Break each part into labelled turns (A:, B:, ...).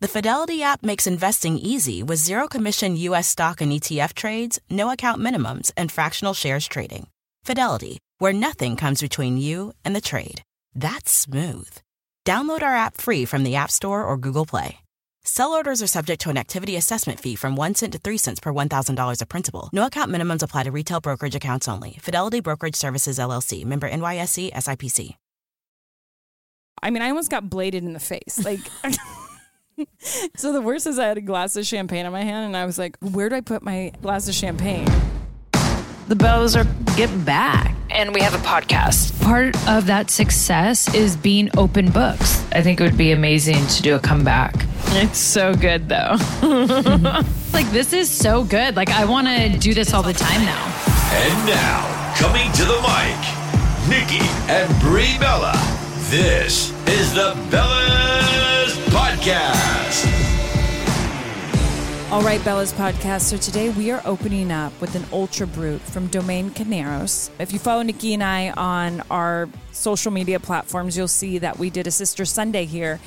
A: The Fidelity app makes investing easy with zero commission US stock and ETF trades, no account minimums, and fractional shares trading. Fidelity, where nothing comes between you and the trade. That's smooth. Download our app free from the App Store or Google Play. Sell orders are subject to an activity assessment fee from 1 cent to 3 cents per $1,000 of principal. No account minimums apply to retail brokerage accounts only. Fidelity Brokerage Services LLC, member NYSE SIPC.
B: I mean, I almost got bladed in the face. Like, so the worst is I had a glass of champagne in my hand, and I was like, where do I put my glass of champagne?
C: The Bellas are getting back.
D: And we have a podcast.
C: Part of that success is being open books. I think it would be amazing to do a comeback. It's so good though. like this is so good. Like I want to do this all the time now.
E: And now, coming to the mic, Nikki and Brie Bella. This is the Bellas Podcast.
B: All right, Bella's podcast. So today we are opening up with an Ultra Brut from Domaine Carneros. If you follow Nikki and I on our social media platforms, you'll see that we did a Sister Sunday here.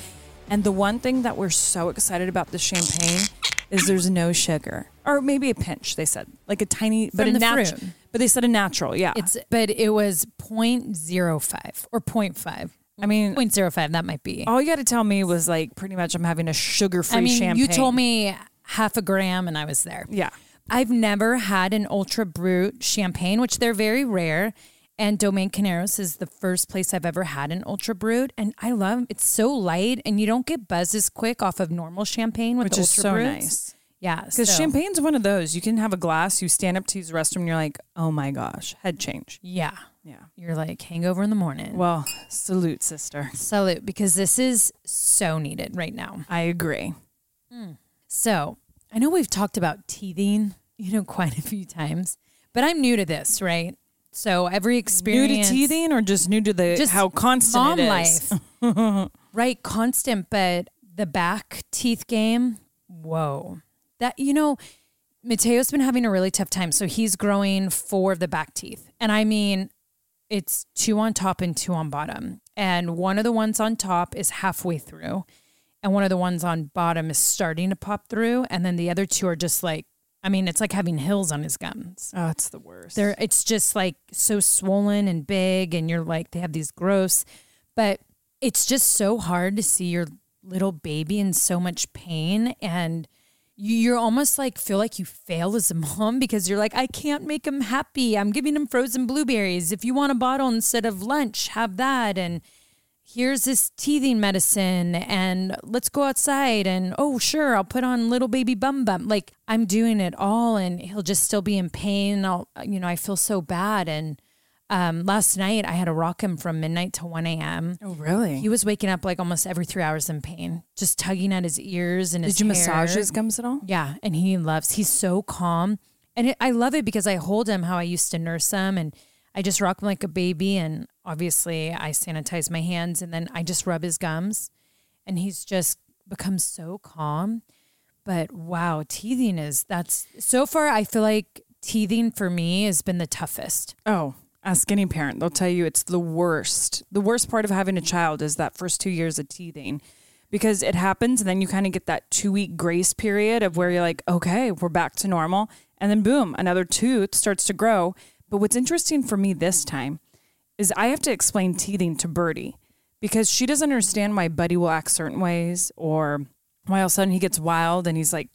B: And the one thing that we're so excited about the champagne is there's no sugar, or maybe a pinch. They said like a tiny, but
F: From
B: a natural. But they said a natural, yeah.
F: It's but it was 0.05 or 0.5.
B: I mean,
F: 0.05 that might be.
B: all you got to tell me was like pretty much I'm having a sugar-free
F: I mean,
B: champagne.
F: you told me half a gram and I was there.
B: yeah.
F: I've never had an ultra brut champagne, which they're very rare. And Domaine Carneros is the first place I've ever had an ultra brut, and I love it's so light, and you don't get buzzes quick off of normal champagne with
B: Which is so
F: brutes.
B: nice.
F: Yeah,
B: Because
F: so-
B: champagne's one of those. You can have a glass, you stand up to use the restroom, and you're like, oh my gosh, head change.
F: Yeah,
B: Yeah.
F: you're like hangover in the morning.
B: Well, salute, sister.
F: salute because this is so needed right now.
B: I agree. Mm.
F: So I know we've talked about teething, you know, quite a few times, but I'm new to this, right? So every experience.
B: New to teething or just new to the
F: just
B: how constant
F: mom
B: it is?
F: life, right? Constant, but the back teeth game, whoa, that you know, Matteo's been having a really tough time. So he's growing four of the back teeth, and I mean, it's two on top and two on bottom, and one of the ones on top is halfway through, and one of the ones on bottom is starting to pop through, and then the other two are just like. I mean, it's like having hills on his gums.
B: Oh, it's the worst.
F: They're it's just like so swollen and big and you're like they have these gross but it's just so hard to see your little baby in so much pain and you're almost like feel like you fail as a mom because you're like I can't make him happy. I'm giving him frozen blueberries. If you want a bottle instead of lunch, have that and here's this teething medicine and let's go outside and oh sure I'll put on little baby bum bum like I'm doing it all and he'll just still be in pain and I'll you know I feel so bad and um, last night I had to rock him from midnight to 1 a.m.
B: oh, really?
F: He was waking up like almost every three hours in pain, just tugging at his ears and his
B: Did you massage
F: hair.
B: his gums at all?
F: Yeah, and he loves. He's so calm, and it, I love it because I hold him how I used to nurse him, and I just rock him like a baby. And obviously, I sanitize my hands, and then I just rub his gums, and he's just become so calm. But wow, teething is that's so far. I feel like teething for me has been the toughest.
B: Oh, ask any parent. They'll tell you it's the worst. The worst part of having a child is that first two years of teething because it happens and then you kind of get that two week grace period of where you're like, okay, we're back to normal. And then boom, another tooth starts to grow. But what's interesting for me this time is I have to explain teething to Birdie because she doesn't understand why Buddy will act certain ways or why all of a sudden he gets wild and he's like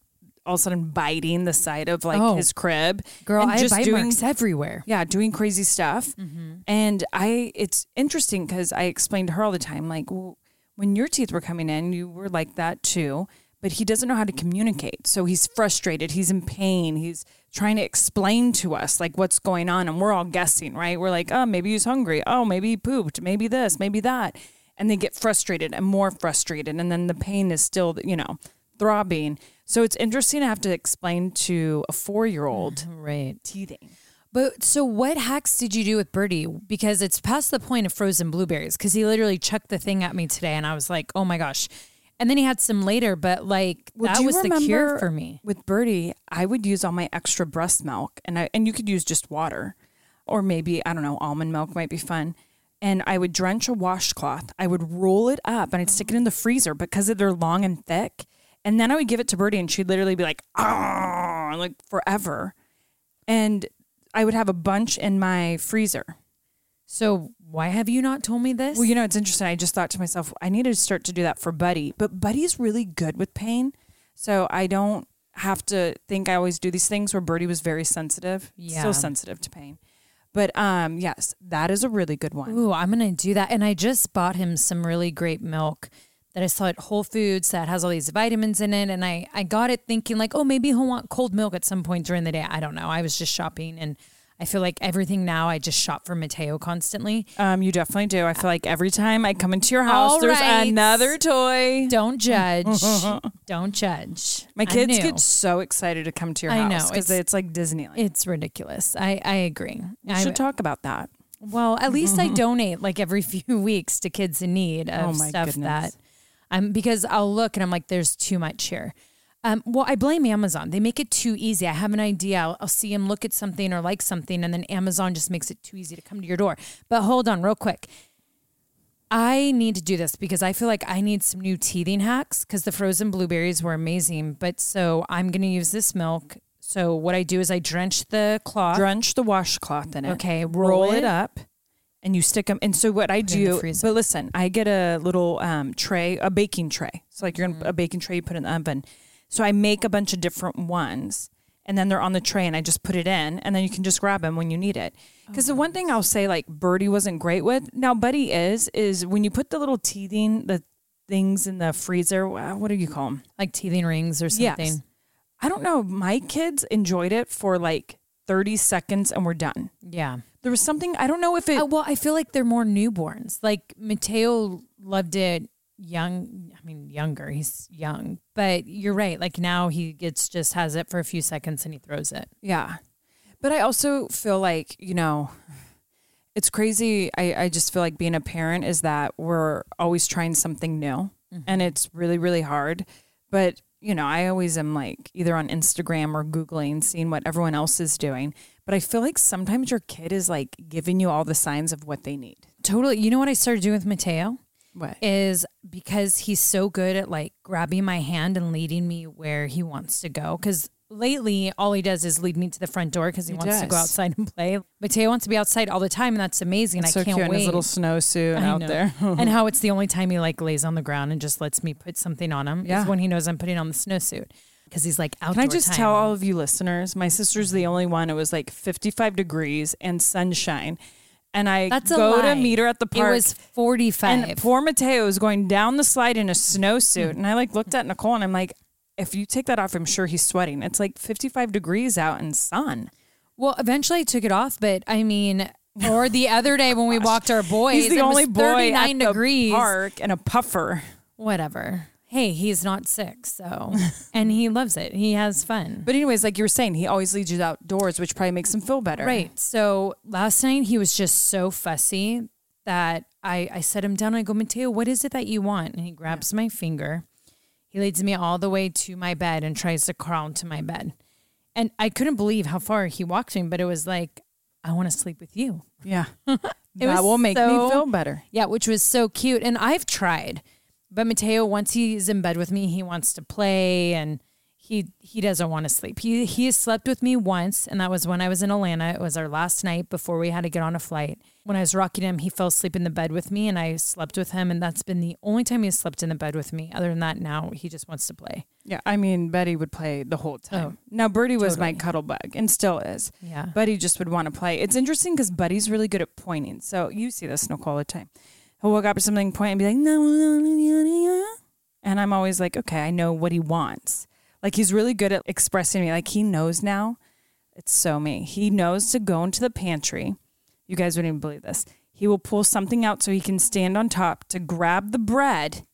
B: all of a sudden biting the side of like
F: Oh.
B: his crib.
F: Girl,
B: and
F: I have bite marks everywhere.
B: yeah, doing crazy stuff.
F: Mm-hmm.
B: And I, it's interesting because I explained to her all the time, like, well, when your teeth were coming in, you were like that too. But he doesn't know how to communicate. So he's frustrated. He's in pain. He's trying to explain to us like what's going on. And we're all guessing, right? We're like, oh, maybe he's hungry. Oh, maybe he pooped. Maybe this, maybe that. And they get frustrated and more frustrated. And then the pain is still, you know, throbbing. So it's interesting to have to explain to a four year old
F: Right.
B: teething.
F: But so what hacks did you do with Birdie? Because it's past the point of frozen blueberries because he literally chucked the thing at me today and I was like, oh my gosh. And then he had some later, but like
B: Well,
F: that was the cure for me.
B: With Birdie, I would use all my extra breast milk, and I and you could use just water, or maybe I don't know, almond milk might be fun. And I would drench a washcloth. I would roll it up, and I'd stick it in the freezer because they're long and thick. And then I would give it to Birdie, and she'd literally be like, "Ah," like forever. And I would have a bunch in my freezer.
F: So why have you not told me this?
B: Well, you know, it's interesting. I just thought to myself, I need to start to do that for Buddy. But Buddy's really good with pain. So I don't have to think I always do these things where Birdie was very sensitive.
F: Yeah.
B: Still sensitive to pain. But um, yes, that is a really good one.
F: Ooh, I'm gonna do that. And I just bought him some really great milk that I saw at Whole Foods that has all these vitamins in it. And I, I got it thinking like, oh, maybe he'll want cold milk at some point during the day. I don't know. I was just shopping and I feel like everything now I just shop for Matteo constantly.
B: Um, you definitely do. I feel like every time I come into your house,
F: All
B: there's
F: right.
B: another toy.
F: Don't judge. don't judge.
B: My kids get so excited to come to your
F: I know,
B: house because
F: it's-
B: it's, like Disneyland.
F: It's ridiculous. I, I agree.
B: we
F: I,
B: should talk about that.
F: well, at least I donate like every few weeks to kids in need of
B: Oh my
F: stuff
B: goodness.
F: that I'm because I'll look and I'm like, there's too much here. Um, well, I blame Amazon. They make it too easy. I have an idea. I'll, I'll see him look at something or like something, and then Amazon just makes it too easy to come to your door. But hold on, real quick. I need to do this because I feel like I need some new teething hacks because the frozen blueberries were amazing. But so I'm going to use this milk. So what I do is I drench the cloth.
B: Drench the washcloth in it.
F: Okay,
B: roll,
F: roll
B: it
F: it.
B: up and you stick them and so what i
F: Put it in the
B: do but listen i get a little um, tray a baking tray so like you're
F: Mm-hmm.
B: in a baking tray you put in the oven so i make a bunch of different ones and then they're on the tray and i just put it in and then you can just grab them when you need it because the one thing i'll say like birdie wasn't great with now buddy is is when you put the little teething the things in the freezer what do you call them
F: like teething rings or something.
B: Yes. i don't know my kids enjoyed it for like 30 seconds and we're done
F: Yeah.
B: There was something i don't know if it
F: Uh, well, I feel like they're more newborns. Like Matteo loved it young. I mean, younger. He's young, but you're right. Like now he gets just has it for a few seconds and he throws it.
B: Yeah. But I also feel like, you know, it's crazy. I, I just feel like being a parent is that we're always trying something new and it's really, really hard. But, you know, I always am like either on Instagram or Googling, seeing what everyone else is doing. But I feel like sometimes your kid is like giving you all the signs of what they need.
F: Totally. You know what I started doing with Matteo
B: What?
F: is because he's so good at like grabbing my hand and leading me where he wants to go. Because lately, all he does is lead me to the front door because he,
B: He
F: wants to go outside and play. Matteo wants to be outside all the time, and that's amazing.
B: It's
F: I
B: so
F: can't
B: cute in
F: wait.
B: his little snowsuit out there.
F: and how it's the only time he like lays on the ground and just lets me put something on him
B: Yeah.
F: is when he knows I'm putting on the snowsuit because he's like outdoor.
B: Can I just
F: time.
B: tell all of you listeners, my sister's the only one. It was like 55 degrees and sunshine. And I
F: That's a
B: go to meet her at the park.
F: It was 45.
B: and poor Matteo was going down the slide in a snowsuit. And I like looked at Nicole and I'm like, if you take that off, I'm sure he's sweating. It's like 55 degrees out and sun.
F: well, eventually I took it off, but I mean, or the other day when we oh walked our boys,
B: He's the
F: it
B: only
F: was
B: boy
F: 39
B: at the
F: degrees.
B: park and a puffer.
F: Whatever. Hey, he's not sick, so and he loves it. He has fun.
B: But anyways, like you were saying, he always leads you outdoors, which probably makes him feel better.
F: Right. So last night he was just so fussy that I, I set him down and I go, Matteo, what is it that you want? And he grabs my finger. He leads me all the way to my bed and tries to crawl into my bed. And I couldn't believe how far he walked me, but it was like, I want to sleep with you.
B: Yeah. that will make
F: so-
B: me feel better.
F: Yeah, which was so cute. And I've tried, but Matteo, once he's in bed with me, he wants to play and he he doesn't want to sleep. He he has slept with me once, and that was when I was in Atlanta. It was our last night before we had to get on a flight. When I was rocking him, he fell asleep in the bed with me, and I slept with him, and that's been the only time he has slept in the bed with me. Other than that, now he just wants to play.
B: Yeah, I mean, Betty would play the whole oh, time. now, Birdie was my cuddle bug and still is.
F: Yeah.
B: Buddy just would want to play. It's interesting because Buddy's really good at pointing. So you see this, Nicole, all the time. He'll walk up to something, point, and be like, no, no, no, no, no. And I'm always like, okay, I know what he wants. Like, he's really good at expressing me. Like, he knows now. It's so me. He knows to go into the pantry. You guys wouldn't even believe this. He will pull something out so he can stand on top to grab the bread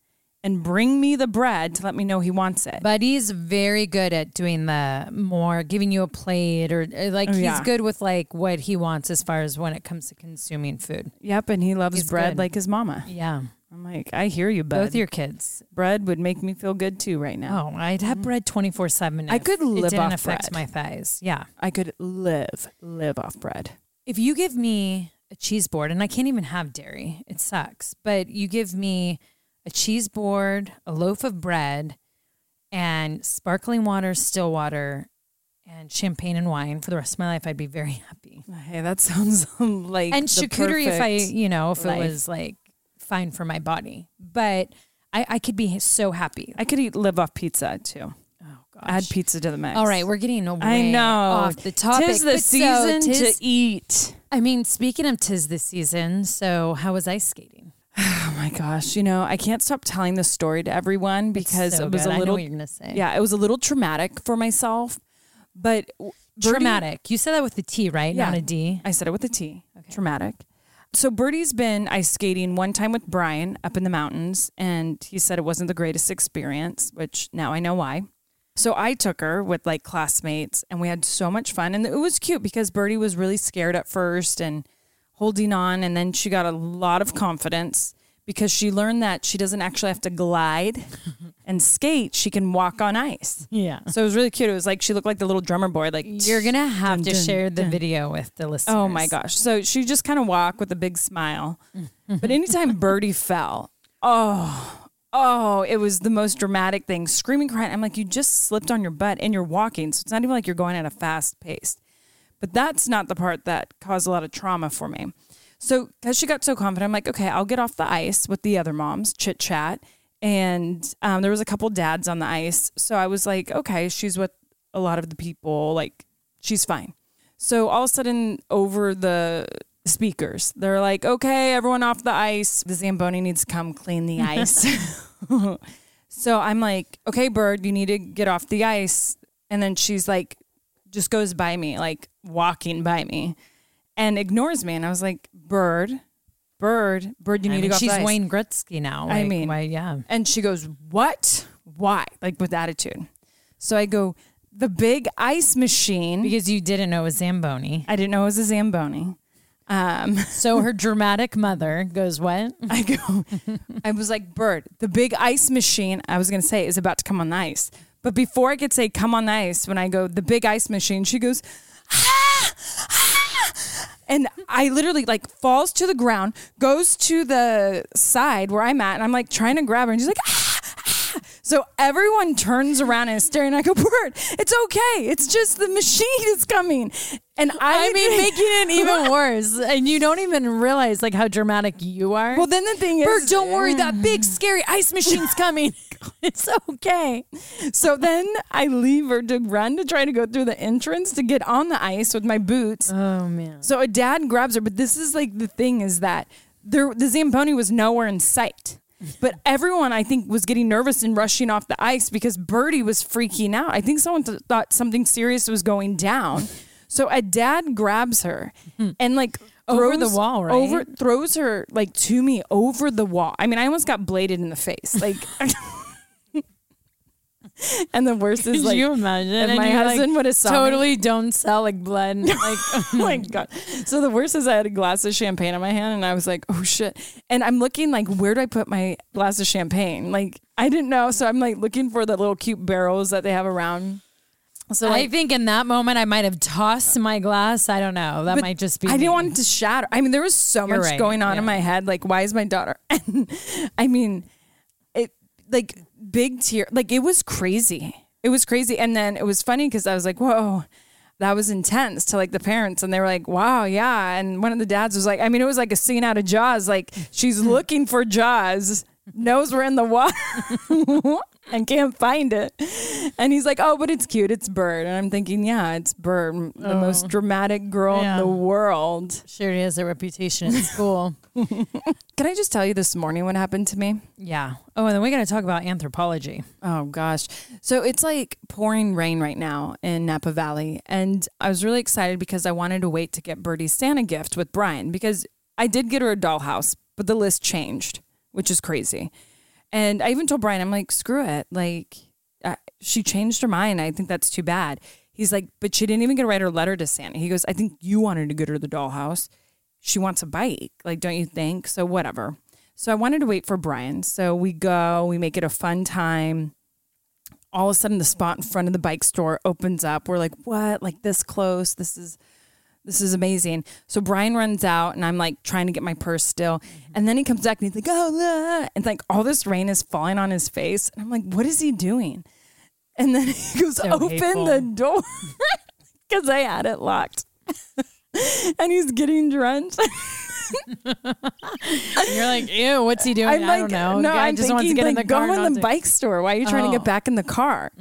B: and bring me the bread to let me know he wants it.
F: But he's very good at doing the more giving you a plate or or, like
B: Oh,
F: he's
B: yeah.
F: good with like what he wants as far as when it comes to consuming food.
B: Yep, and he loves
F: He's
B: bread
F: good.
B: like his mama.
F: Yeah.
B: I'm like, I hear you, bud.
F: Both your kids.
B: bread would make me feel good too right now.
F: Oh, I'd have mm-hmm. bread 24 7.
B: I could live it
F: didn't
B: off
F: affect
B: bread.
F: my thighs. Yeah.
B: I could live, live off bread.
F: If you give me a cheese board, and I can't even have dairy, it sucks, but you give me a cheese board, a loaf of bread, and sparkling water, still water, and champagne and wine for the rest of my life, I'd be very happy.
B: Hey, that sounds like
F: and charcuterie if I, you know, if
B: life.
F: it was like fine for my body. But I, I could be so happy.
B: I could eat live off pizza too.
F: Oh gosh.
B: Add pizza to the mix.
F: All right, we're getting away
B: I know.
F: off the topic.
B: Tis the
F: but so,
B: season
F: tis-
B: to eat.
F: I mean, speaking of tis the season, so how was ice skating?
B: Oh my gosh! You know, I can't stop telling this story to everyone because
F: so
B: it was
F: good.
B: A little.
F: you're gonna say.
B: Yeah, it was a little traumatic for myself, but Birdie-
F: Traumatic. You said that with the T, right?
B: Yeah.
F: Not a D.
B: I said it with a T. Traumatic. So Birdie's been ice skating one time with Bryan up in the mountains, and he said it wasn't the greatest experience, which now I know why. So I took her with like classmates, and we had so much fun, and it was cute because Birdie was really scared at first and holding on, and then she got a lot of confidence because she learned that she doesn't actually have to glide and skate; she can walk on ice.
F: Yeah.
B: So it was really cute. It was like she looked like the little drummer boy, like
F: You're gonna have
B: Dun,
F: to
B: dun,
F: share the video with the listeners.
B: Oh my gosh. So she just kind of walked with a big smile. Mm-hmm. but anytime Birdie fell, oh, oh, it was the most dramatic thing. Screaming, crying. I'm like, you just slipped on your butt and you're walking. So it's not even like you're going at a fast pace. But that's not the part that caused a lot of trauma for me. So because she got so confident, I'm like, okay, I'll get off the ice with the other moms, chit chat. And um, there was a couple dads on the ice. So I was like, okay, she's with a lot of the people. Like, she's fine. So all of a sudden, over the speakers, they're like, okay, everyone off the ice. The Zamboni needs to come clean the ice. so I'm like, okay, Bird, you need to get off the ice. And then she's like, just goes by me, like walking by me and ignores me. And I was like, Bird, Bird, Bird, you
F: I
B: need
F: mean,
B: to go
F: she's
B: ice.
F: Wayne Gretzky now.
B: I mean-
F: why, yeah.
B: And she goes, What? Why? Like with attitude. So I go, The big ice machine.
F: Because you didn't know it was Zamboni.
B: I didn't know it was a Zamboni. Um,
F: So her dramatic mother goes, What?
B: I go, I was like, Bird, the big ice machine, I was going to say, is about to come on the ice. But before I could say come on the ice, when I go, the big ice machine, she goes, ah. And I literally like falls to the ground, goes to the side where I'm at, and I'm like trying to grab her, and she's like, ah. So everyone turns around and is staring. I go, Bird, it's okay. It's just the machine is coming. And I,
F: I mean, making it even worse. And you don't even realize like how dramatic you are.
B: well, then the thing is,
F: Bert, don't worry, that big scary ice machine's coming. it's okay.
B: So then I leave her to run to try to go through the entrance to get on the ice with my boots.
F: Oh man.
B: So a dad grabs her, but this is like the thing is that there the Zamboni was nowhere in sight. But everyone, I think, was getting nervous and rushing off the ice because Birdie was freaking out. I think someone th- thought something serious was going down. So a dad grabs her hmm. and like
F: Over the wall, right?
B: Over throws her like to me over the wall. I mean, I almost got bladed in the face. Like, and the worst is
F: Could
B: like,
F: you imagine? And
B: my
F: you, like,
B: husband would have saw me-
F: totally don't sell like blood. Like
B: oh my god. So the worst is I had a glass of champagne in my hand and I was like, oh shit. And I'm looking like, where do I put my glass of champagne? Like I didn't know. So I'm like looking for the little cute barrels that they have around. So
F: I think in that moment I might have tossed my glass. I don't know. That might just be.
B: I
F: me.
B: didn't want it to shatter. I mean, there was so
F: You're
B: much
F: right,
B: going on in my head. Like, why is my daughter? And I mean, it like big tear. Like it was crazy. It was crazy. And then it was funny because I was like, whoa, that was intense to like the parents. And they were like, wow, yeah. And one of the dads was like, I mean, it was like a scene out of Jaws. Like she's looking for Jaws, knows we're in the water and can't find it. And he's like, oh, but it's cute. It's Bird. And I'm thinking, yeah, it's Bird, the oh. most dramatic girl
F: Yeah.
B: in the world.
F: Sure, he has a reputation in school.
B: Can I just tell you this morning what happened to me?
F: yeah. Oh, and then we got to talk about Anthropologie.
B: Oh gosh. So it's like pouring rain right now in Napa Valley. And I was really excited because I wanted to wait to get Birdie's Santa gift with Bryan because I did get her a dollhouse, but the list changed, which is crazy. And I even told Bryan, I'm like, screw it. Like, she changed her mind. I think that's too bad. He's like, but she didn't even get to write her letter to Santa. He goes, I think you wanted to get her the dollhouse. She wants a bike. Like, don't you think? So, whatever. So I wanted to wait for Bryan. So we go, we make it a fun time. All of a sudden the spot in front of the bike store opens up. We're like, what? Like this close. This is this is amazing. So Bryan runs out and I'm like trying to get my purse still. Mm-hmm. And then he comes back and he's like, oh, la. and like all this rain is falling on his face. And I'm like, what is he doing? And then he goes,
F: So
B: open
F: hateful.
B: the door because I had it locked. and he's getting drenched.
F: You're like, ew, what's he doing?
B: I'm
F: I
B: like,
F: don't know.
B: No, I'm
F: just
B: thinking,
F: wants to get
B: like,
F: in the car.
B: Go in the bike store. Why are you trying to
F: Oh.
B: get back in the car?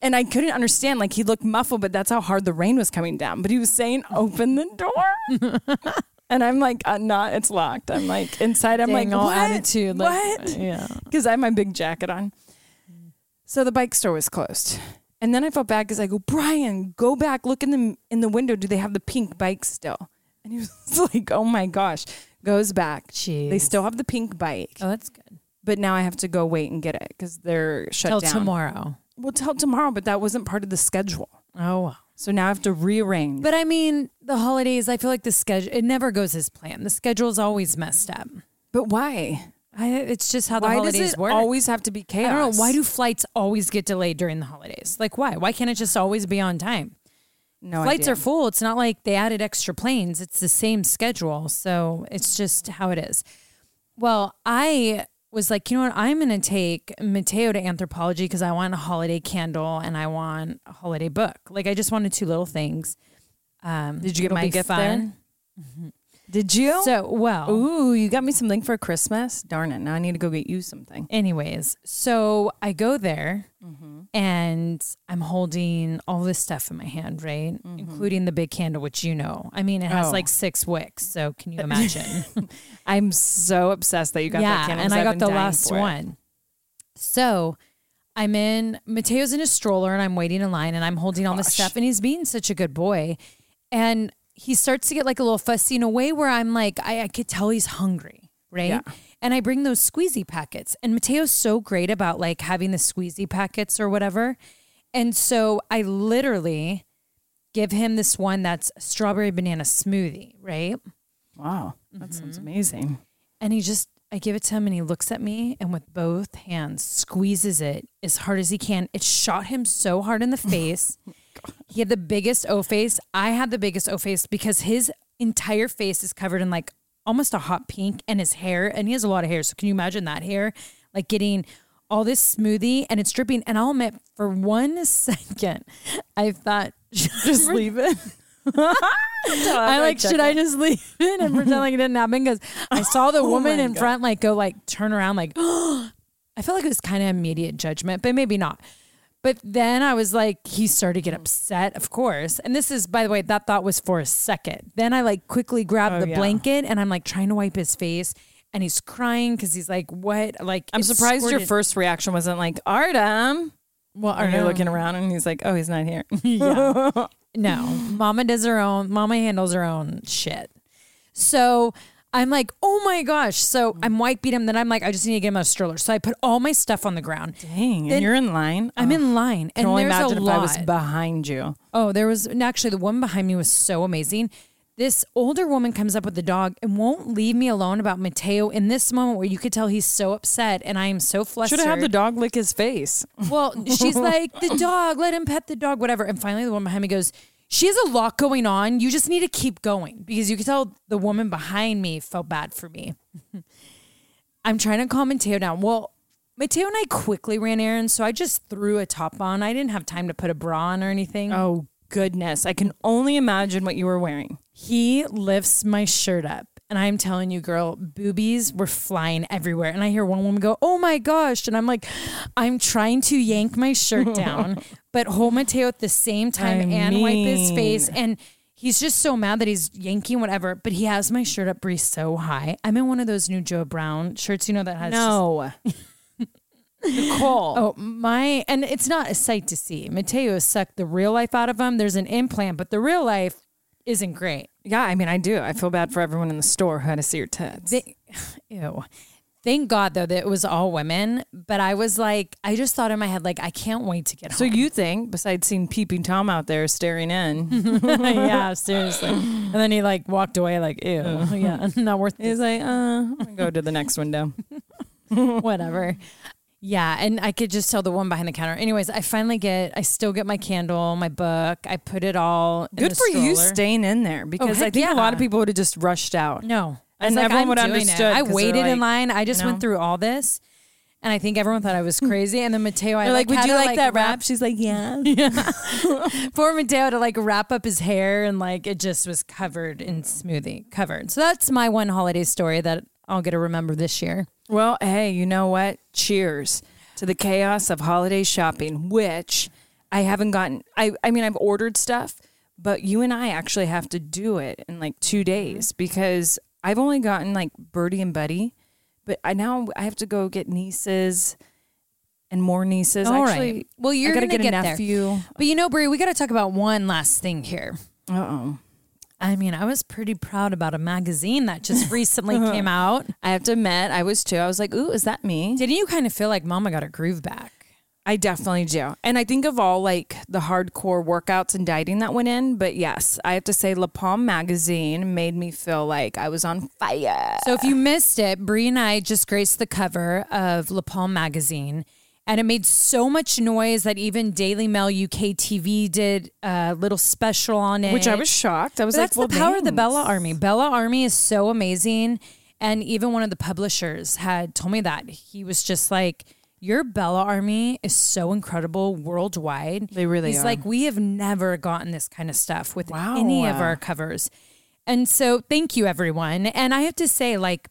B: And I couldn't understand. Like he looked muffled, but that's how hard the rain was coming down. But he was saying, "Open the door." and I'm like, uh, "Not. It's locked." I'm like inside. I'm
F: Dang,
B: like,
F: all
B: what?
F: attitude. Like,
B: what?
F: Yeah.
B: Because I have my big jacket on. So the bike store was closed. And then I felt bad because I go, Bryan, go back, look in the in the window. Do they have the pink bike still? And he was like, Oh my gosh. Goes back.
F: Jeez.
B: They still have the pink bike
F: Oh, that's good.
B: but now I have to go wait and get it because they're shut
F: Till
B: down.
F: tomorrow.
B: Well, till tomorrow, but that wasn't part of the schedule.
F: Oh.
B: So now I have to rearrange.
F: But I mean, the holidays, I feel like the schedule, it never goes as planned. The schedule's always messed up.
B: but why?
F: I, it's just how the
B: why does
F: holidays
B: it
F: work.
B: always have to be
F: I don't know. Why do flights always get delayed during the holidays? Like, why? Why can't it just always be on time?
B: no
F: Flights
B: idea.
F: are full. It's not like they added extra planes. It's the same schedule. So it's just how it is. Well, I was like, you know what? I'm going to take Matteo to Anthropologie because I want a holiday candle and I want a holiday book. Like, I just wanted two little things. Um,
B: Did you get my gift
F: fun.
B: Did you?
F: So, well,
B: Ooh, you got me something for Christmas. Darn it! Now I need to go get you something.
F: anyways, so I go there
B: Mm-hmm.
F: and I'm holding all this stuff in my hand, right? Including the big candle, which you know. I mean, it has
B: Mm-hmm. Oh.
F: like six wicks. So can you imagine?
B: I'm so obsessed that you got
F: yeah,
B: that candle.
F: and I got the last
B: it.
F: one. So I'm in Matteo's in a stroller and I'm waiting in line and I'm holding all this stuff and he's being such a good boy. And he starts to get like a little fussy in a way where I'm like, I, I could tell he's hungry, right?
B: Yeah.
F: And I bring those squeezy packets. And Matteo's so great about like having the squeezy packets or whatever. And so I literally give him this one that's a strawberry banana smoothie, right?
B: Wow, that
F: Mm-hmm.
B: sounds amazing.
F: And he just, I give it to him and he looks at me and with both hands squeezes it as hard as he can. It shot him so hard in the face. He had the biggest O face. I had the biggest O face because his entire face is covered in like almost a hot pink and his hair, and he has a lot of hair. So can you imagine that hair? Like getting all this smoothie and it's dripping. And I'll admit, for one second, I thought,
B: Just leave it.
F: I like, should I just leave it and pretend like it didn't happen? Because I saw the
B: Oh
F: woman in
B: God.
F: front like go like turn around like I felt like it was kind of immediate judgment, but maybe not. But then I was like, he started to get hmm. upset, of course. And this is, by the way, that thought was for a second. Then I like quickly grabbed
B: Oh,
F: the
B: yeah.
F: blanket and I'm like trying to wipe his face. And he's crying because he's like, "What?" Like,
B: I'm surprised your first reaction wasn't like Artem.
F: Well,
B: Are you
F: Artem-
B: looking around and he's like, oh, he's not here.
F: Yeah. no, mama does her own, mama handles her own shit. So I'm like, oh my gosh. So mm. I'm white beat him. Then I'm like, I just need to get him a stroller. So I put all my stuff on the ground.
B: Dang,
F: Then-
B: and you're in line.
F: I'm
B: Oh,
F: in line
B: I can
F: and
B: only
F: there's a
B: imagine if
F: lot.
B: I was behind you.
F: oh, there was, and actually the woman behind me was so amazing. This older woman comes up with the dog and won't leave me alone about Matteo in this moment where you could tell he's so upset and I am so flustered.
B: Should have had the dog lick his face.
F: Well, she's like, the dog, let him pet the dog, whatever. And finally, the woman behind me goes, She has a lot going on. You just need to keep going because you can tell the woman behind me felt bad for me. I'm trying to calm Matteo down. Well, Matteo and I quickly ran errands, so I just threw a top on. I didn't have time to put a bra on or anything.
B: Oh goodness, I can only imagine what you were wearing.
F: He lifts my shirt up. And I'm telling you, girl, boobies were flying everywhere. And I hear one woman go, Oh my gosh. And I'm like, I'm trying to yank my shirt down, but hold Matteo at the same time
B: I
F: and wipe his face. And he's just so mad that he's yanking whatever, but he has my shirt up Brie so high. I'm in one of those new Joe Brown shirts, you know, that has just-
B: No, Nicole.
F: Oh my! And it's not a sight to see. Matteo sucked the real life out of him. There's an implant, but the real life isn't great.
B: Yeah, I mean, I do. I feel bad for everyone in the store who had to see your tits.
F: They, ew. Thank God though that it was all women. But I was like, I just thought in my head, like, I can't wait to get
B: so
F: home.
B: you think, besides seeing peeping Tom out there staring in,
F: yeah, seriously. And then he like walked away, like, ew, yeah, not worth
B: he's like, uh, I'm gonna go to the next window.
F: Whatever. Yeah, and I could just tell the one behind the counter. Anyways, I finally get, I still get my candle, my book. I put it all. in
B: Good for you staying in there oh, because I
F: heck
B: think a lot of people would have just rushed out.
F: No. I
B: And
F: like,
B: everyone would
F: it.
B: understood
F: I waited in line. I just
B: you know?
F: went through all this. And I think everyone thought I was crazy. And then Matteo, I
B: They're like,
F: like,
B: would you
F: to,
B: like, that
F: wrap
B: wrap? She's like, yeah.
F: Poor Matteo to like wrap up his hair and like it just was covered in smoothie, covered. So that's my one holiday story that I'll get to remember this year.
B: Well, hey, you know what? Cheers to the chaos of holiday shopping, which I haven't gotten. I, I mean, I've ordered stuff, but you and I actually have to do it in like two days because I've only gotten like Birdie and Buddy, but I now I have to go get nieces and more nieces.
F: All right.
B: actually,
F: Well, you're
B: I gotta
F: gonna
B: get,
F: get
B: a
F: there.
B: nephew.
F: But you know, Brie, we got to talk about one last thing here.
B: Uh oh.
F: I mean, I was pretty proud about a magazine that just recently uh-huh. came out.
B: I have to admit, I was too. I was like, ooh, is that me?
F: Didn't you kind of feel like Mama got her groove back?
B: I definitely do. And I think of all like the hardcore workouts and dieting that went in. But yes, I have to say, La Palme magazine made me feel like I was on fire.
F: So if you missed it, Brie and I just graced the cover of La Palme magazine. And it made so much noise that even Daily Mail UK TV did a little special on it.
B: Which I was shocked. I was
F: But
B: like,
F: that's
B: well,
F: the power of the. Bella Army. Bella Army is so amazing. And even one of the publishers had told me that. He was just like, Your Bella Army is so incredible worldwide.
B: They really
F: He's
B: are.
F: like, We have never gotten this kind of stuff with
B: Wow.
F: any of our covers. And so thank you, everyone. And I have to say, like,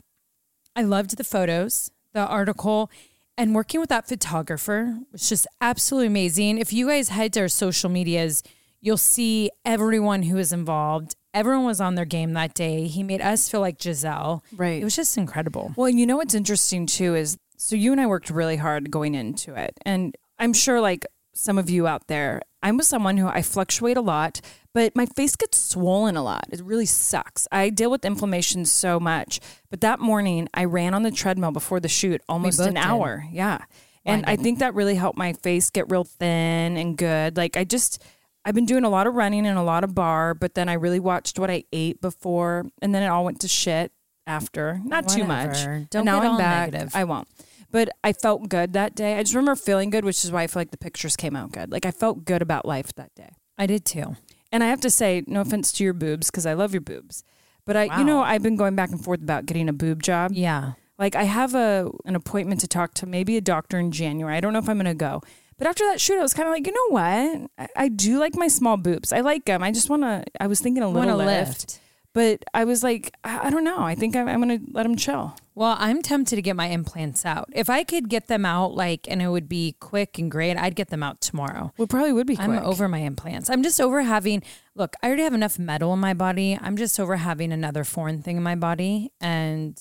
F: I loved the photos, the article, and working with that photographer was just absolutely amazing. If you guys head to our social medias, you'll see everyone who was involved. Everyone was on their game that day. He made us feel like Gisele.
B: Right.
F: It was just incredible.
B: Well, you know what's interesting too is so you and I worked really hard going into it. And I'm sure like some of you out there, I'm with someone who I fluctuate a lot, but my face gets swollen a lot. It really sucks. I deal with inflammation so much. But that morning I ran on the treadmill before the shoot almost an hour. Yeah. And I think that really helped my face get real thin and good. Like I just I've been doing a lot of running and a lot of barre, but then I really watched what I ate before and then it all went to shit after. Not too much.
F: Don't
B: now
F: get
B: I'm
F: all
B: back.
F: negative.
B: I won't. But I felt good that day. I just remember feeling good, which is why I feel like the pictures came out good. Like I felt good about life that day.
F: I did too.
B: And I have to say, no offense to your boobs, because I love your boobs. But I, you know, I've been going back and forth about getting a boob job.
F: Yeah.
B: Like I have a an appointment to talk to maybe a doctor in January. I don't know if I'm gonna go. But after that shoot, I was kind of like, you know what? I, I do like my small boobs. I like them. I just want to. I was thinking a little
F: to
B: lift,
F: lift.
B: But I was like, I, I don't know. I think I'm, I'm gonna let them chill.
F: Well, I'm tempted to get my implants out. If I could get them out, like, and it would be quick and great, I'd get them out tomorrow.
B: Well, probably would be quick.
F: I'm over my implants. I'm just over having, look, I already have enough metal in my body. I'm just over having another foreign thing in my body. And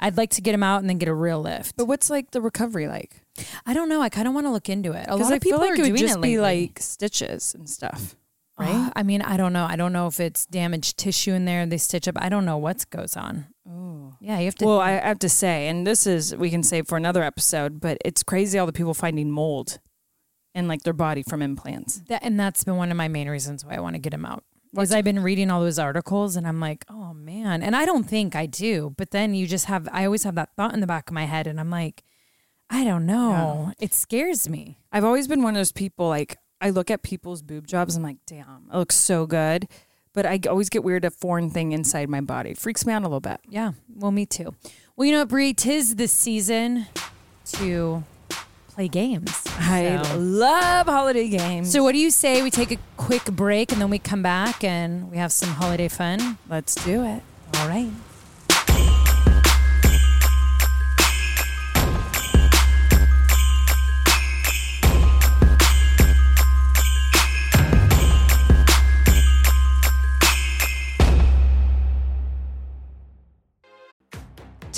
F: I'd like to get them out and then get a real lift.
B: But what's like the recovery like?
F: I don't know. I kind of want to look into it. A lot
B: I
F: of people
B: feel like
F: are
B: it would
F: doing
B: just
F: it
B: be
F: lately.
B: like stitches and stuff, right?
F: Ugh, I mean, I don't know. I don't know if it's damaged tissue in there. They stitch up. I don't know what goes on. Oh, yeah. You have to.
B: well, I have to say, and this is we can save for another episode, but it's crazy all the people finding mold in like their body from implants.
F: That, and that's been one of my main reasons why I want to get them out. Because I've been reading all those articles and I'm like, oh man. And I don't think I do. But then you just have, I always have that thought in the back of my head and I'm like, I don't know. It scares me.
B: I've always been one of those people like I look at people's boob jobs. I'm like, damn, it looks so good. But I always get weird a foreign thing inside my body. Freaks me out a little bit.
F: Yeah. Well, me too. Well, you know what, Brie? Tis the season to play games.
B: I
F: So-
B: love holiday games.
F: So, what do you say we take a quick break and then we come back and we have some holiday fun?
B: let's do it.
F: All right.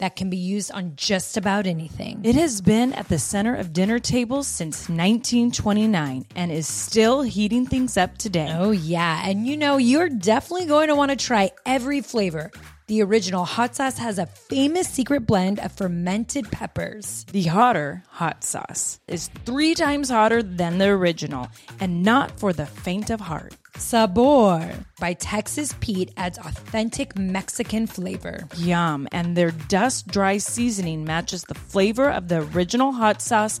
F: that can be used on just about anything.
B: It has been at the center of dinner tables since 1929 and is still heating things up today.
F: Oh, yeah. And you know, you're definitely going to want to try every flavor. The original hot sauce has a famous secret blend of fermented peppers.
B: The hotter hot sauce is three times hotter than the original and not for the faint of heart.
F: Sabor by Texas Pete adds authentic Mexican flavor.
B: Yum. And their dust dry seasoning matches the flavor of the original hot sauce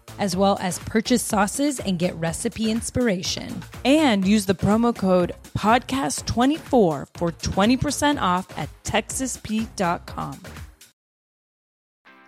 F: as well as purchase sauces and get recipe inspiration.
B: And use the promo code podcast24 for 20% off at texaspete.com.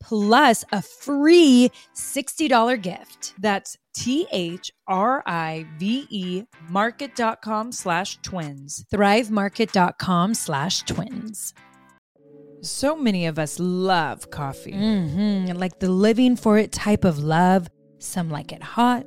F: plus a free $60 gift.
B: That's T-H-R-I-V-E market.com slash twins.
F: thrivemarket.com slash twins.
B: So many of us love coffee.
F: hmm Like the living for it type of love. Some like it hot,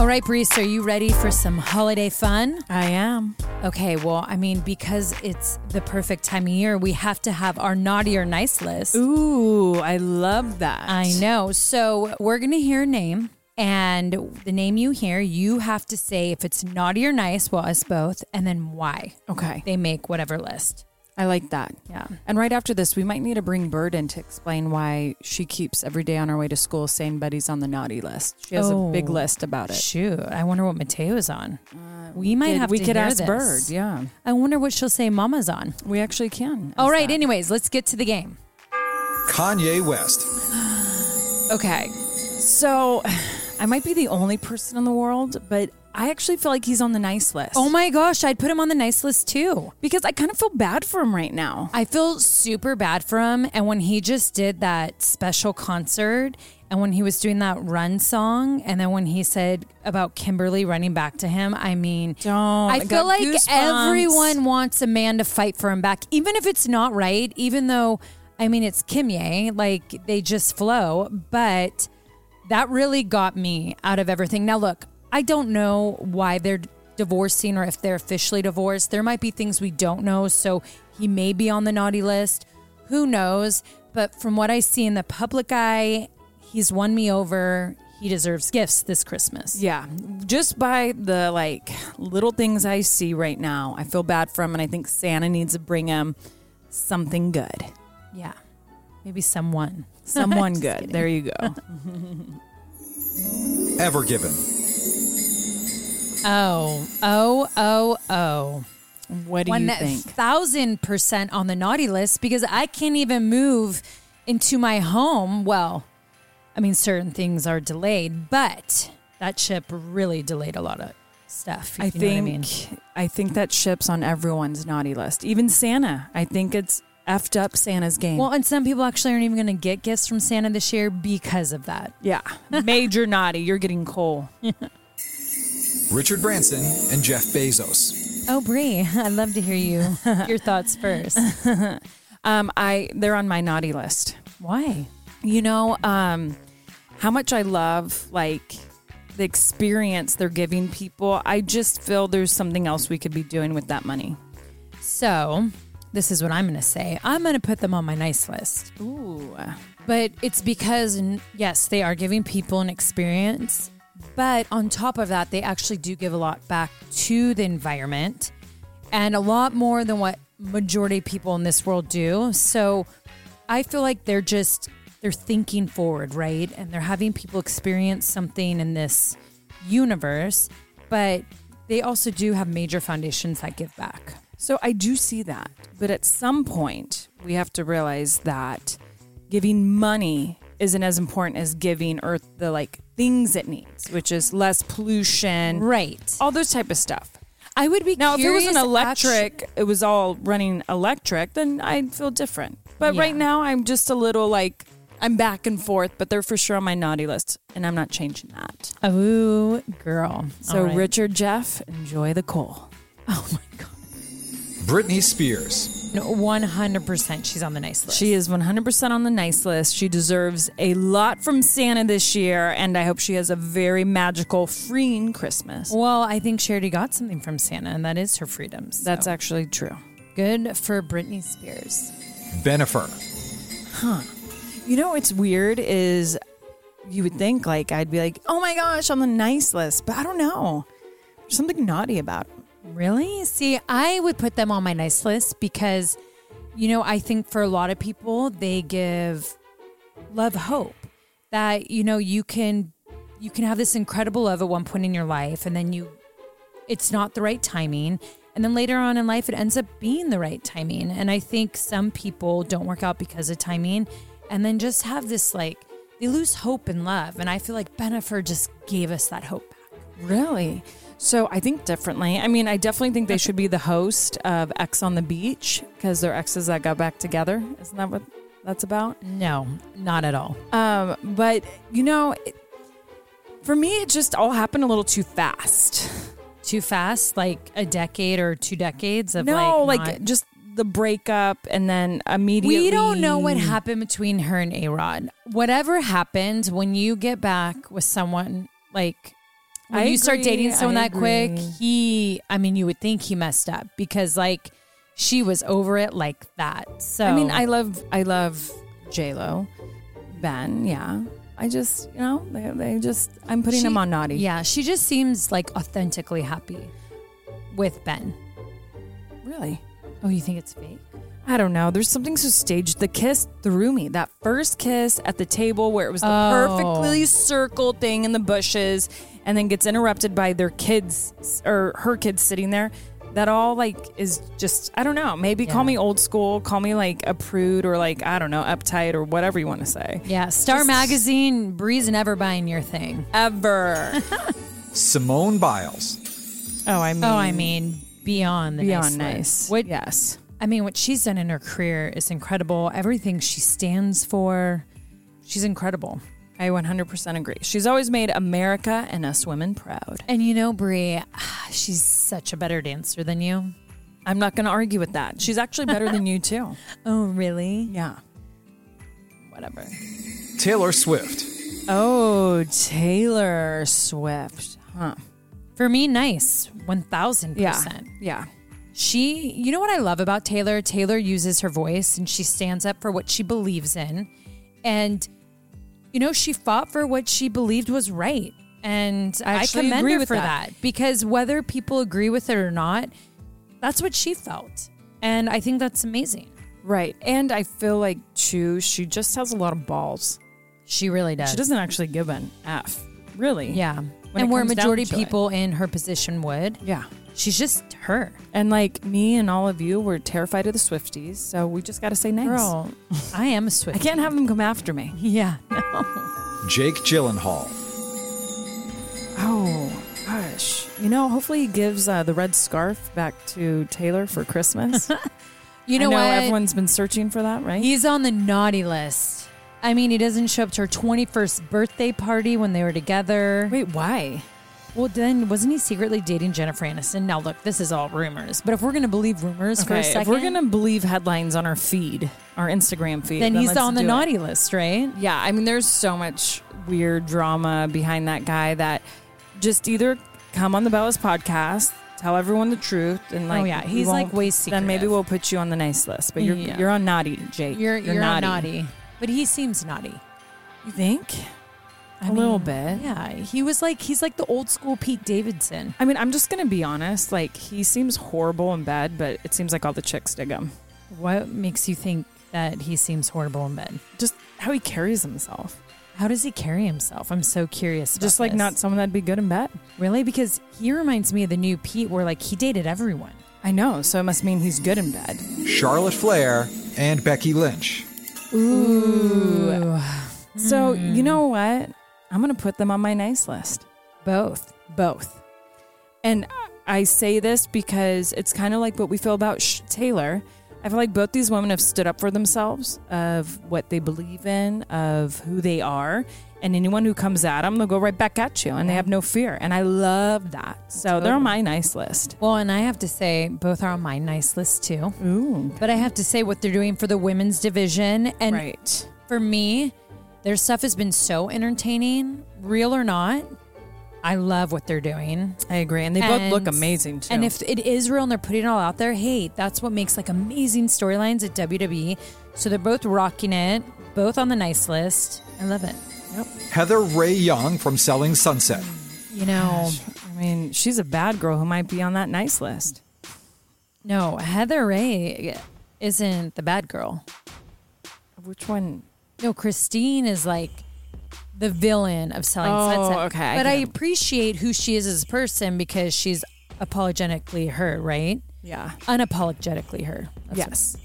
F: All right, Brees, are you ready for some holiday fun?
B: I am.
F: Okay, well, I mean, because it's the perfect time of year, we have to have our naughty or nice list.
B: Ooh, I love that.
F: I know. So we're going to hear a name, and the name you hear, you have to say if it's naughty or nice, well, us both, and then why
B: Okay.
F: they make whatever list.
B: I like that.
F: Yeah.
B: And right after this, we might need to bring Bird in to explain why she keeps every day on her way to school saying Betty's on the naughty list. She has
F: Oh.
B: a big oh, list about it.
F: Shoot, I wonder what Matteo's on. Uh, we might have
B: we
F: to
B: could
F: hear
B: ask
F: this.
B: Bird. Yeah,
F: I wonder what she'll say Mama's on.
B: we actually can.
F: All right,
B: that.
F: anyways, let's get to the game.
G: Kanye West.
B: Okay. So I might be the only person in the world, but I actually feel like he's on the nice list.
F: Oh my gosh, I'd put him on the nice list too.
B: Because I kind of feel bad for him right now.
F: I feel super bad for him. And when he just did that special concert and when he was doing that run song, and then when he said about Kimberly running back to him, I mean,
B: Don't.
F: I feel like
B: goosebumps.
F: everyone wants a man to fight for him back, even if it's not right, even though, I mean, it's Kimye, like they just flow. But that really got me out of everything. Now, look, I don't know why they're divorcing or if they're officially divorced. There might be things we don't know. So he may be on the naughty list. Who knows? But from what I see in the public eye, he's won me over. He deserves gifts this Christmas.
B: Yeah, just by the like little things I see right now, I feel bad for him, and I think Santa needs to bring him something good,
F: Yeah. Maybe someone.
B: someone good.
F: kidding.
B: There you go.
G: Ever given.
F: Oh, oh, oh, oh.
B: What do
F: One
B: you think?
F: thousand percent on the naughty list because I can't even move into my home. Well, I mean, certain things are delayed, but that ship really delayed a lot of stuff.
B: I
F: you know what
B: think
F: I mean.
B: I think that ship's on everyone's naughty list, even Santa. I think it's effed up Santa's game.
F: Well, and some people actually aren't even going to get gifts from Santa this year because of that.
B: yeah, major naughty. You're getting coal.
G: Richard Branson and Jeff Bezos.
F: Oh, Brie, I'd love to hear you your thoughts first.
B: Um, I they're on my naughty list.
F: Why?
B: You know, um, how much I love like the experience they're giving people. I just feel there's something else we could be doing with that money.
F: So, this is what I'm going to say. I'm going to put them on my nice list.
B: Ooh.
F: But it's because, yes, they are giving people an experience. But on top of that, they actually do give a lot back to the environment and a lot more than what majority of people in this world do. So I feel like they're just, they're thinking forward, right? And they're having people experience something in this universe. But they also do have major foundations that give back.
B: So I do see that. But at some point, we have to realize that giving money isn't as important as giving Earth the like things it needs, which is less pollution,
F: Right.
B: all those type of stuff.
F: I would be
B: Now, if it was an electric, it was all running electric, then I'd feel different. But
F: Yeah.
B: right now, I'm just a little like I'm back and forth, but they're for sure on my naughty list, and I'm not changing that.
F: actu- Ooh, girl.
B: So,
F: All right.
B: Richard, Jeff, enjoy the coal.
F: Oh my god.
G: Britney Spears.
F: No, 100% she's on the nice list.
B: She is 100% on the nice list. She deserves a lot from Santa this year, and I hope she has a very magical, freeing Christmas.
F: Well, I think she already got something from Santa, and that is her freedoms. So
B: That's actually true.
F: good for Britney Spears.
G: Bennifer. Huh.
B: You know what's weird is you would think like I'd be like, oh my gosh, on the nice list, but I don't know. There's something naughty about it.
F: Really? See, I would put them on my nice list because, you know, I think for a lot of people, they give love hope that, you know, you can you can have this incredible love at one point in your life and then you it's not the right timing and then later on in life it ends up being the right timing and i think some people don't work out because of timing and then just have this like they lose hope and love and i feel like Bennifer just gave us that hope back
B: Really? So I think differently. I mean, I definitely think they should be the host of X on the Beach because they're exes that got back together. Isn't that what that's about?
F: no not at all
B: Um, but you know, it, for me, it just all happened a little too fast.
F: too fast like a decade or two decades of
B: no,
F: like,
B: like,
F: not-
B: just the breakup and then immediately.
F: we don't know what happened between her and A-Rod. Whatever happened when you get back with someone like when
B: I
F: you start dating someone
B: I
F: that quick, he I mean you would think he messed up because like she was over it like that. So
B: I mean, I love, I love J Lo, Ben. Yeah, I just, you know, they, they just, I'm putting
F: She-
B: them on naughty.
F: Yeah, she just seems like authentically happy with Ben.
B: really.
F: Oh, you think it's fake?
B: I don't know. There's something so staged. The kiss threw me. That first kiss at the table where it was the
F: Oh.
B: perfectly circled thing in the bushes and then gets interrupted by their kids or her kids sitting there. That all like is just I don't know. Maybe call me old school, call me like a prude or like I don't know, uptight or whatever you want to say.
F: Yeah, Star
B: Just-
F: Magazine, Brie's never buying your thing.
B: Ever.
G: Simone Biles.
B: oh, I mean
F: Oh, I mean, beyond the
B: beyond
F: nice.
B: nice.
F: What
B: yes.
F: I mean, what she's done in her career is incredible. Everything she stands for, she's incredible.
B: I 100% agree. She's always made America and us women proud.
F: And you know, Brie, she's such a better dancer than you.
B: I'm not going to argue with that. She's actually better than you too.
F: Oh, really?
B: Yeah.
F: Whatever.
G: Taylor Swift.
B: Oh, Taylor Swift. Huh.
F: For me, nice. 1000%.
B: Yeah. Yeah.
F: She, you know what I love about Taylor? Taylor uses her voice and she stands up for what she believes in. And, you know, she fought for what she believed was right. And I,
B: actually
F: commend her for
B: that.
F: that. because whether people agree with it or not, that's what she felt. And I think that's amazing.
B: Right. And I feel like, too, she just has a lot of balls.
F: She really does.
B: She doesn't actually give an F. Really?
F: Yeah.
B: When
F: and where majority
B: to it.
F: people in her position would.
B: Yeah.
F: She's just her.
B: And like me and all of you were terrified of the Swifties. So we just got to say nice.
F: Girl, I am a Swift.
B: I can't have them come after me.
F: Yeah.
G: Jake Gyllenhaal.
B: Oh, gosh. You know, hopefully he gives uh, the red scarf back to Taylor for Christmas.
F: You know,
B: I know
F: what?
B: everyone's been searching for that, right?
F: He's on the naughty list. I mean, he doesn't show up to her 21st birthday party when they were together.
B: Wait, why?
F: Well, then wasn't he secretly dating Jennifer Aniston? Now, look, this is all rumors, but if we're going to believe rumors for a
B: Okay,
F: second,
B: if we're gonna believe headlines on our feed, our Instagram feed,
F: then he's
B: let's
F: on the
B: do it.
F: naughty list, right?
B: Yeah, I mean, there's so much weird drama behind that guy that just either come on the Bellas podcast, tell everyone the truth, and oh, like,
F: Oh, yeah,
B: we
F: he's, like,
B: won't-
F: way
B: Then maybe
F: secretive.
B: we'll put you on the nice list, but you're
F: Yeah.
B: you're on naughty, Jake.
F: You're you're,
B: naughty.
F: naughty. but he seems naughty.
B: You think?
F: I
B: A little bit.
F: Yeah, he was like he's like the old school Pete Davidson.
B: I mean, I'm just gonna be honest. Like, he seems horrible in bed, but it seems like all the chicks dig him.
F: What makes you think that he seems horrible in bed?
B: Just how he carries himself.
F: How does he carry himself? I'm so curious. about
B: Just like
F: this.
B: not someone that'd be good in bed.
F: really because he reminds me of the new Pete, where like he dated everyone.
B: I know, so it must mean he's good in bed.
G: Charlotte Flair and Becky Lynch.
F: Ooh,
B: So
F: Hmm.
B: you know what? I'm gonna put them on my nice list.
F: both.
B: Both. And I say this because it's kind of like what we feel about Sh- Taylor. I feel like both these women have stood up for themselves of what they believe in, of who they are, and anyone who comes at them, they'll go right back at you, and they have no fear. And I love that. So they're on my nice list.
F: Well, and I have to say, both are on my nice list too.
B: Ooh,
F: But I have to say, what they're doing for the women's division, and
B: right.
F: for me, their stuff has been so entertaining, real or not. I love what they're doing.
B: I agree, and they both look amazing too.
F: And if it is real and they're putting it all out there, hey, that's what makes like amazing storylines at WWE. So they're both rocking it, both on the nice list. I love it.
G: Heather Rae Young from Selling Sunset.
F: Mm, you know,
B: I mean, she's a bad girl who might be on that nice list.
F: no, Heather Ray isn't the bad girl.
B: Which one?
F: No, Christine is like the villain of Selling
B: Oh,
F: Sunset.
B: okay, I
F: but I appreciate who she is as a person because she's apologetically her, right?
B: Yeah.
F: Unapologetically her. That's
B: Yes.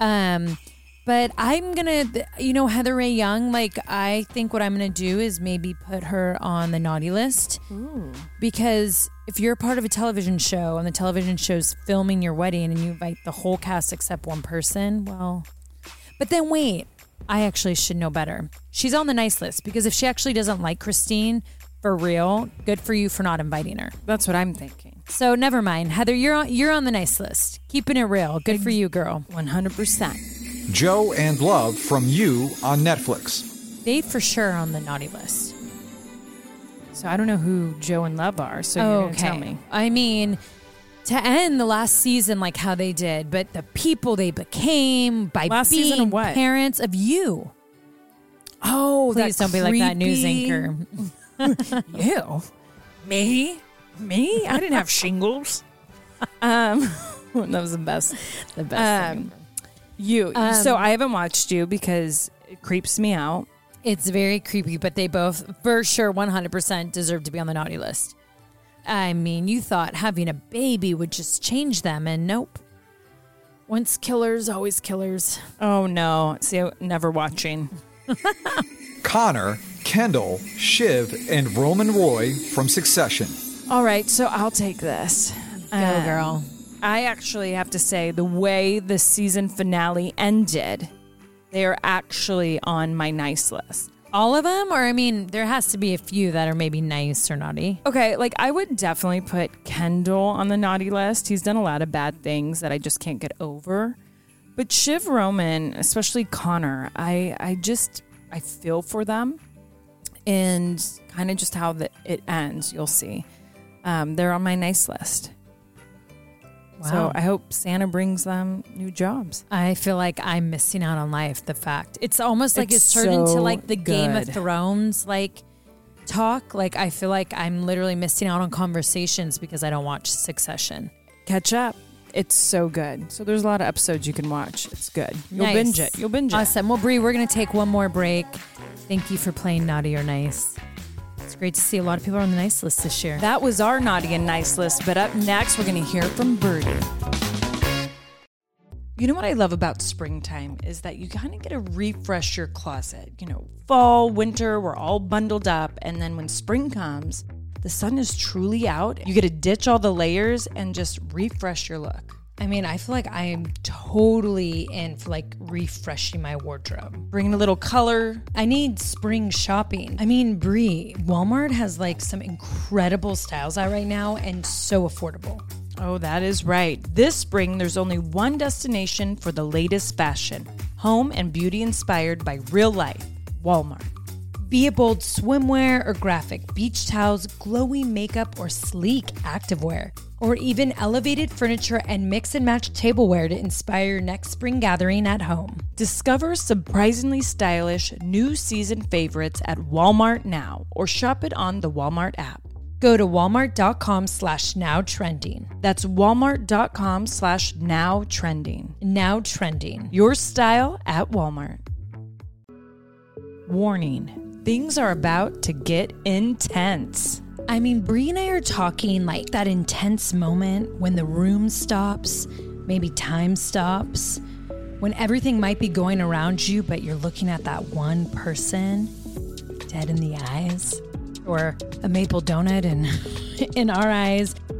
F: Um, but I'm gonna, you know, Heather Rae Young. Like, I think what I'm gonna do is maybe put her on the naughty list Ooh. because if you're part of a television show and the television show's filming your wedding and you invite the whole cast except one person, well, but then wait, I actually should know better. She's on the nice list because if she actually doesn't like Christine for real, good for you for not inviting her.
B: That's what I'm thinking.
F: So never mind, Heather. You're on. You're on the nice list. Keeping it real. Good for you, girl.
B: 100%.
G: Joe and Love from You on Netflix.
F: They for sure on the naughty list.
B: So I don't know who Joe and Love are, so you're going to tell me.
F: I mean, to end the last season like how they did, but the people they became by
B: Last
F: being
B: season of what?
F: parents of you.
B: Oh,
F: Please don't be like that news anchor.
B: You? Me? Me? I didn't have shingles. Um, that was the best.
F: The best.
B: Um, you.
F: Um,
B: so I haven't watched you because it creeps me out.
F: It's very creepy, but they both, for sure, 100% deserve to be on the naughty list. I mean, you thought having a baby would just change them, and nope. Once killers, always killers.
B: Oh no! See, I- never watching.
G: Connor, Kendall, Shiv, and Roman Roy from Succession.
B: All right, so I'll take this.
F: Go,
B: Um,
F: girl.
B: I actually have to say the way the season finale ended, they are actually on my nice list.
F: All of them? Or, I mean, there has to be a few that are maybe nice or naughty.
B: Okay, like I would definitely put Kendall on the naughty list. He's done a lot of bad things that I just can't get over. But Shiv Roman, especially Connor, I I just I feel for them, and kind of just how the, it ends. You'll see, um, they're on my nice list. So
F: Wow.
B: I hope Santa brings them new jobs.
F: I feel like I'm missing out on life. The fact it's almost like it's,
B: It's
F: turned into like the Game of. Thrones like talk. Like I feel like I'm literally missing out on conversations because I don't watch Succession.
B: Catch up. It's so good. So there's a lot of episodes you can watch. It's good. You'll
F: Nice.
B: binge it. You'll binge it.
F: Awesome. Well, Brie, we're gonna take one more break. Thank you for playing naughty or nice. It's great to see a lot of people on the nice list this year.
B: That was our naughty and nice list, but up next we're going to hear from Birdie. You know what I love about springtime is that you kind of get to refresh your closet. You know, fall, winter, we're all bundled up, and then when spring comes, the sun is truly out. You get to ditch all the layers and just refresh your look.
F: I mean, I feel like I am totally in for like refreshing my wardrobe.
B: Bringing a little color.
F: I need spring shopping. I mean, Brie, Walmart has like some incredible styles out right now and so affordable.
B: Oh, that is right. This spring, there's only one destination for the latest fashion home and beauty inspired by real life Walmart.
F: Be it bold swimwear or graphic beach towels, glowy makeup or sleek activewear, or even elevated furniture and mix and match tableware to inspire your next spring gathering at home.
B: Discover surprisingly stylish new season favorites at Walmart now or shop it on the Walmart app.
F: Go to walmart.com slash now trending.
B: That's walmart.com slash now trending.
F: Now trending.
B: Your style at Walmart. Warning things are about to get intense.
F: I mean, Brie and I are talking like that intense moment when the room stops, maybe time stops, when everything might be going around you, but you're looking at that one person dead in the eyes, or a maple donut in, in our eyes.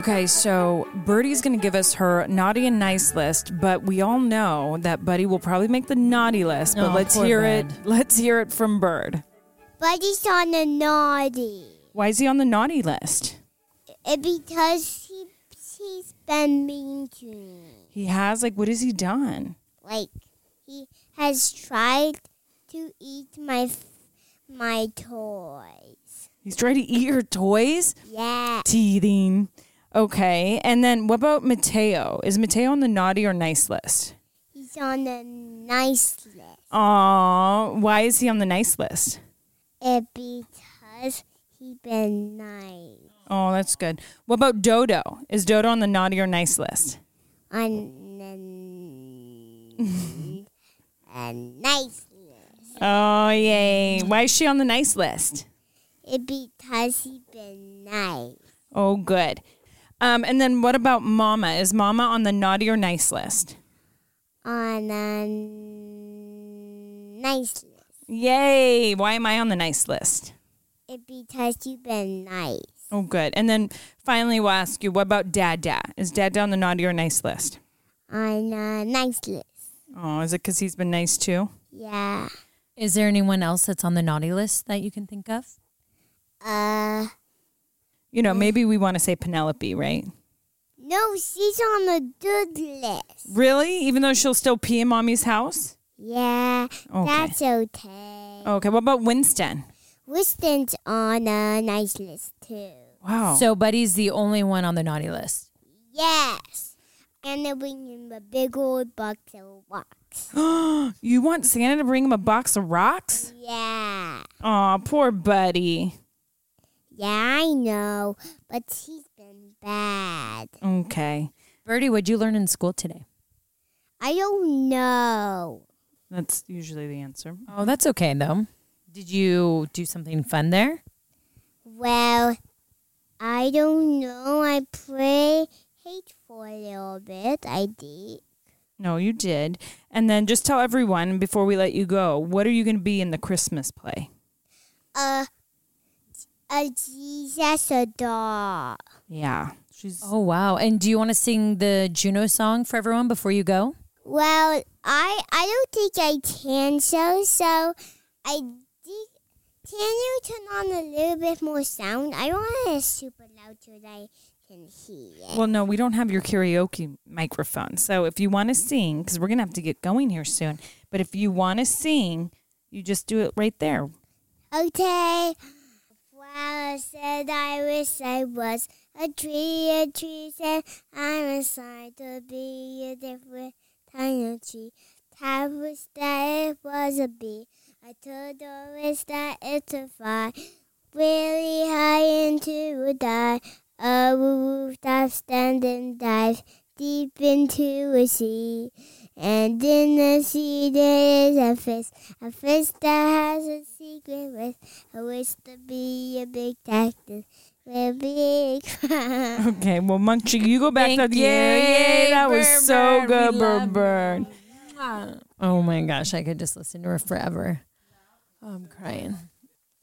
B: Okay, so Birdie's going to give us her naughty and nice list, but we all know that Buddy will probably make the naughty list. But
F: Oh,
B: let's hear
F: Bud.
B: it. Let's hear it from Bird.
H: Buddy's on the naughty.
B: Why is he on the naughty list?
H: Uh, Because he he's been mean to me.
B: He has like what has he done?
H: Like he has tried to eat my f- my toys.
B: He's trying to eat your toys.
H: Yeah.
B: Teething. Okay, and then what about Matteo? Is Matteo on the naughty or nice list?
H: He's on the nice list.
B: Aw, why is he on the nice list?
H: Uh, because he's been nice.
B: Oh, that's good. What about Dodo? Is Dodo on the naughty or nice list?
H: On the nice list.
B: Oh, yay. Why is she on the nice list?
H: It because he been nice.
B: Oh, good. Um, and then what about Mama? Is Mama on the naughty or nice list?
H: On a nice list.
B: Yay. Why am I on the nice list?
H: It because you've been nice.
B: Oh, good. And then finally, we'll ask you, what about Dad Dad? Is Dad Dad on the naughty or nice list?
H: On a nice list.
B: Oh, is it because he's been nice too?
H: Yeah.
F: Is there anyone else that's on the naughty list that you can think of?
H: Uh,
B: You know, maybe we want to say Penelope, right?
H: no, she's on the good list.
B: Really? Even though she'll still pee in mommy's house?
H: Yeah,
B: Okay.
H: that's okay.
B: Okay, what about Winston?
H: Winston's on a nice list too.
B: Wow.
F: So Buddy's the only one on the naughty list.
H: Yes. And they bring him a big old box of rocks.
B: you want Santa to bring him a box of rocks?
H: Yeah.
B: Aw, poor buddy.
H: Yeah, I know. But he's been bad.
B: Okay.
F: Birdie, what'd you learn in school today?
H: I don't know.
B: That's usually the answer.
F: Oh, that's okay though. Did you do something fun there?
H: Well, I don't know. I play hate for a little bit. I did.
B: No, you did. And then just tell everyone before we let you go, what are you going to be in the Christmas play?
H: Uh, a Jesus a doll.
B: Yeah. She's
F: Oh wow! And do you want to sing the Juno song for everyone before you go?
H: Well, I I don't think I can so so I did. Can you turn on a little bit more sound? I want it super loud so that I can hear it.
B: Well, no, we don't have your karaoke microphone. So if you want to sing, because we're going to have to get going here soon, but if you want to sing, you just do it right there.
H: Okay. Flower said I wish I was a tree. A tree said I'm assigned to be a different kind of tree. I wish that it was a bee. I told wish that it's a fly. Really high into a dive. A rooftop stand and dive deep into a sea. And in the sea there is a fish, a fish that has a secret wish. I wish to be a big cactus will be crowned.
B: Okay, well, Munchie, you go back
F: Thank
B: to
F: you.
B: Yay,
F: Yay,
B: that was so
F: Bird.
B: good,
F: We
B: Bird
F: love
B: Bird.
F: Oh my gosh, I could just listen to her forever. Oh, I'm crying.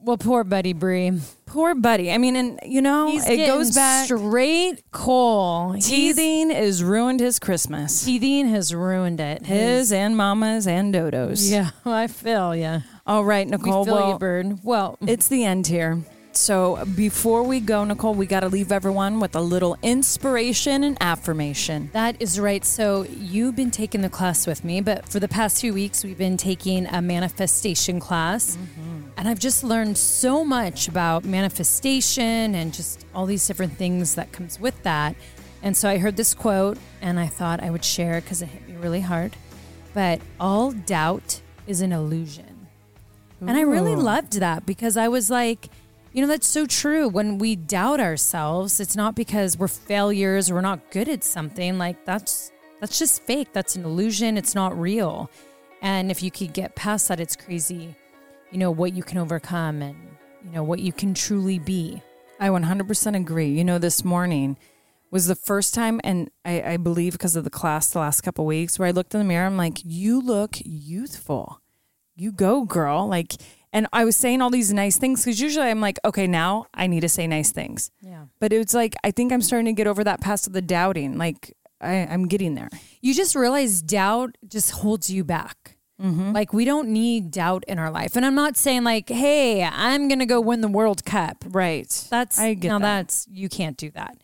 F: Well, poor Buddy Brie.
B: Poor buddy. I mean, and you know,
F: He's
B: it goes back.
F: straight coal. He's-
B: Teething has ruined his Christmas.
F: Teething has ruined it.
B: His and Mama's and Dodo's.
F: Yeah, I feel yeah.
B: All right,
F: We
B: Nicole.
F: feel
B: well,
F: you, Bird. Well,
B: It's the end here. So before we go, Nicole, we got to leave everyone with a little inspiration and affirmation.
F: That is right. So you've been taking the class with me, but for the past few weeks, we've been taking a manifestation class. Mm-hmm. And I've just learned so much about manifestation and just all these different things that comes with that. And so I heard this quote and I thought I would share it because it hit me really hard. But all doubt is an illusion. And I really loved that because I was like, you know, that's so true. When we doubt ourselves, it's not because we're failures or we're not good at something. Like that's that's just fake. That's an illusion. It's not real. And if you could get past that, it's crazy, you know, what you can overcome and, you know, what you can truly be.
B: I 100% agree. You know, this morning was the first time, and I, I believe because of the class the last couple weeks, where I looked in the mirror, I'm like, you look youthful. You go, girl. Like, and I was saying all these nice things because usually I'm like, okay, now I need to say nice things.
F: Yeah.
B: But it's like, I think I'm starting to get over that past of the doubting. Like, I, I'm getting there.
F: You just realize doubt just holds you back. Mm-hmm. Like we don't need doubt in our life. And I'm not saying like, hey, I'm gonna go win the World Cup.
B: Right.
F: That's
B: I get
F: now
B: that.
F: that's you can't do that.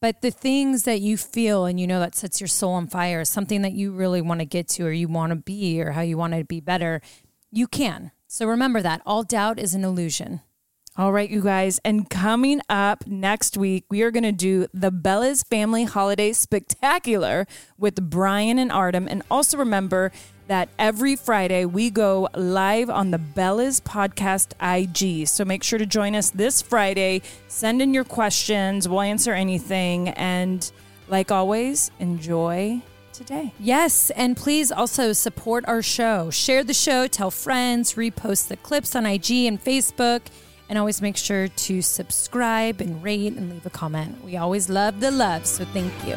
F: But the things that you feel and you know that sets your soul on fire, something that you really want to get to or you want to be or how you want to be better, you can. So remember that all doubt is an illusion.
B: All right, you guys. And coming up next week, we are going to do the Bellas Family Holiday Spectacular with Bryan and Artem. And also remember that every Friday we go live on the Bellas Podcast IG. So make sure to join us this Friday. Send in your questions, we'll answer anything. And like always, enjoy today.
F: Yes, and please also support our show. Share the show, tell friends, repost the clips on IG and Facebook, and always make sure to subscribe and rate and leave a comment. We always love the love, so thank you.